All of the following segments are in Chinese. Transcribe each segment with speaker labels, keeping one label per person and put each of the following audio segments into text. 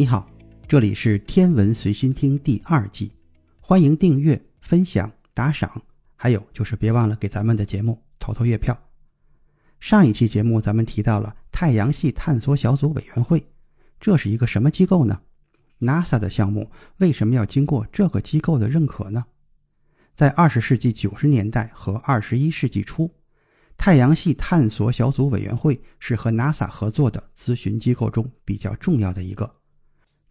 Speaker 1: 你好，这里是《天文随心听》第二季，欢迎订阅、分享、打赏，还有就是别忘了给咱们的节目投投月票。上一期节目咱们提到了太阳系探索小组委员会，这是一个什么机构呢？NASA 的项目为什么要经过这个机构的认可呢？在二十世纪九十年代和二十一世纪初，太阳系探索小组委员会是和 NASA 合作的咨询机构中比较重要的一个。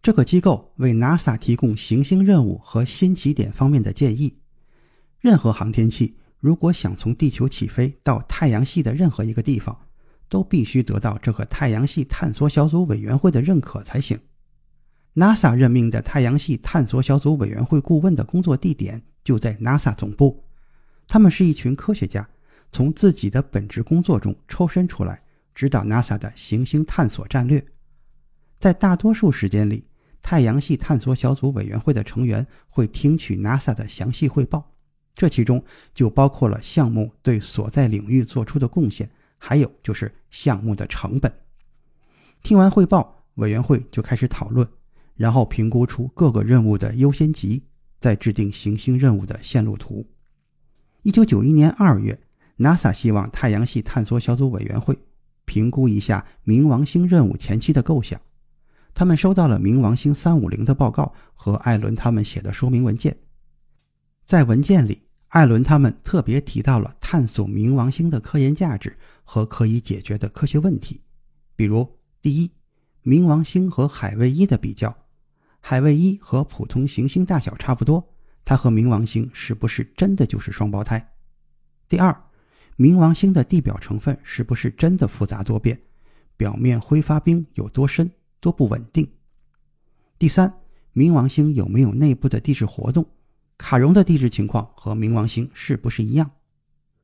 Speaker 1: 这个机构为 NASA 提供行星任务和新起点方面的建议。任何航天器如果想从地球起飞到太阳系的任何一个地方，都必须得到这个太阳系探索小组委员会的认可才行。NASA 任命的太阳系探索小组委员会顾问的工作地点就在 NASA 总部。他们是一群科学家，从自己的本职工作中抽身出来，指导 NASA 的行星探索战略。在大多数时间里，太阳系探索小组委员会的成员会听取 NASA 的详细汇报，这其中就包括了项目对所在领域做出的贡献，还有就是项目的成本。听完汇报，委员会就开始讨论。然后评估出各个任务的优先级，再制定行星任务的线路图。一九九一年二月，NASA 希望太阳系探索小组委员会评估一下冥王星任务前期的构想。他们收到了冥王星三五零的报告和艾伦他们写的说明文件。在文件里，艾伦他们特别提到了探索冥王星的科研价值和可以解决的科学问题，比如第一，冥王星和海卫一的比较。海卫一和普通行星大小差不多，它和冥王星是不是真的就是双胞胎？第二，冥王星的地表成分是不是真的复杂多变？表面挥发冰有多深、多不稳定？第三，冥王星有没有内部的地质活动？卡戎的地质情况和冥王星是不是一样？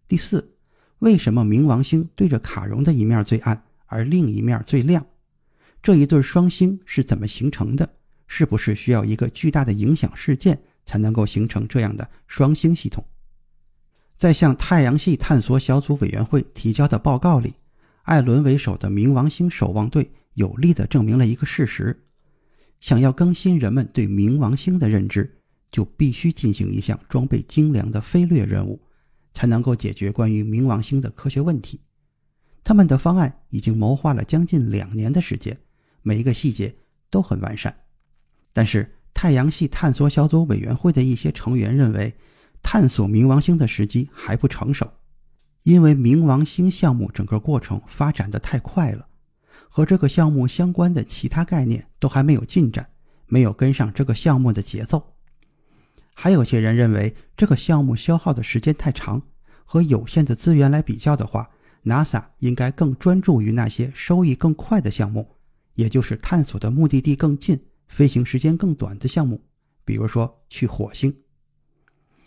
Speaker 1: 第四，为什么冥王星对着卡戎的一面最暗，而另一面最亮？这一对双星是怎么形成的？是不是需要一个巨大的影响事件才能够形成这样的双星系统？在向太阳系探索小组委员会提交的报告里，艾伦为首的冥王星守望队有力地证明了一个事实：想要更新人们对冥王星的认知，就必须进行一项装备精良的飞掠任务，才能够解决关于冥王星的科学问题。他们的方案已经谋划了将近两年的时间，每一个细节都很完善。但是，太阳系探索小组委员会的一些成员认为，探索冥王星的时机还不成熟，因为冥王星项目整个过程发展的太快了，和这个项目相关的其他概念都还没有进展，没有跟上这个项目的节奏。还有些人认为，这个项目消耗的时间太长，和有限的资源来比较的话，NASA 应该更专注于那些收益更快的项目，也就是探索的目的地更近。飞行时间更短的项目，比如说去火星。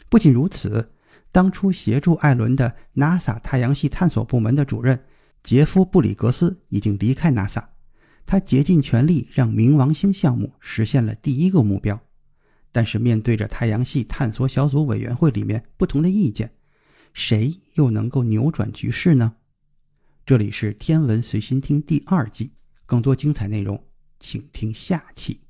Speaker 1: 不仅如此，当初协助艾伦的 NASA 太阳系探索部门的主任杰夫·布里格斯已经离开 NASA，他竭尽全力让冥王星项目实现了第一个目标。但是面对着太阳系探索小组委员会里面不同的意见，谁又能够扭转局势呢？这里是天文随心听第二季，更多精彩内容，请听下期。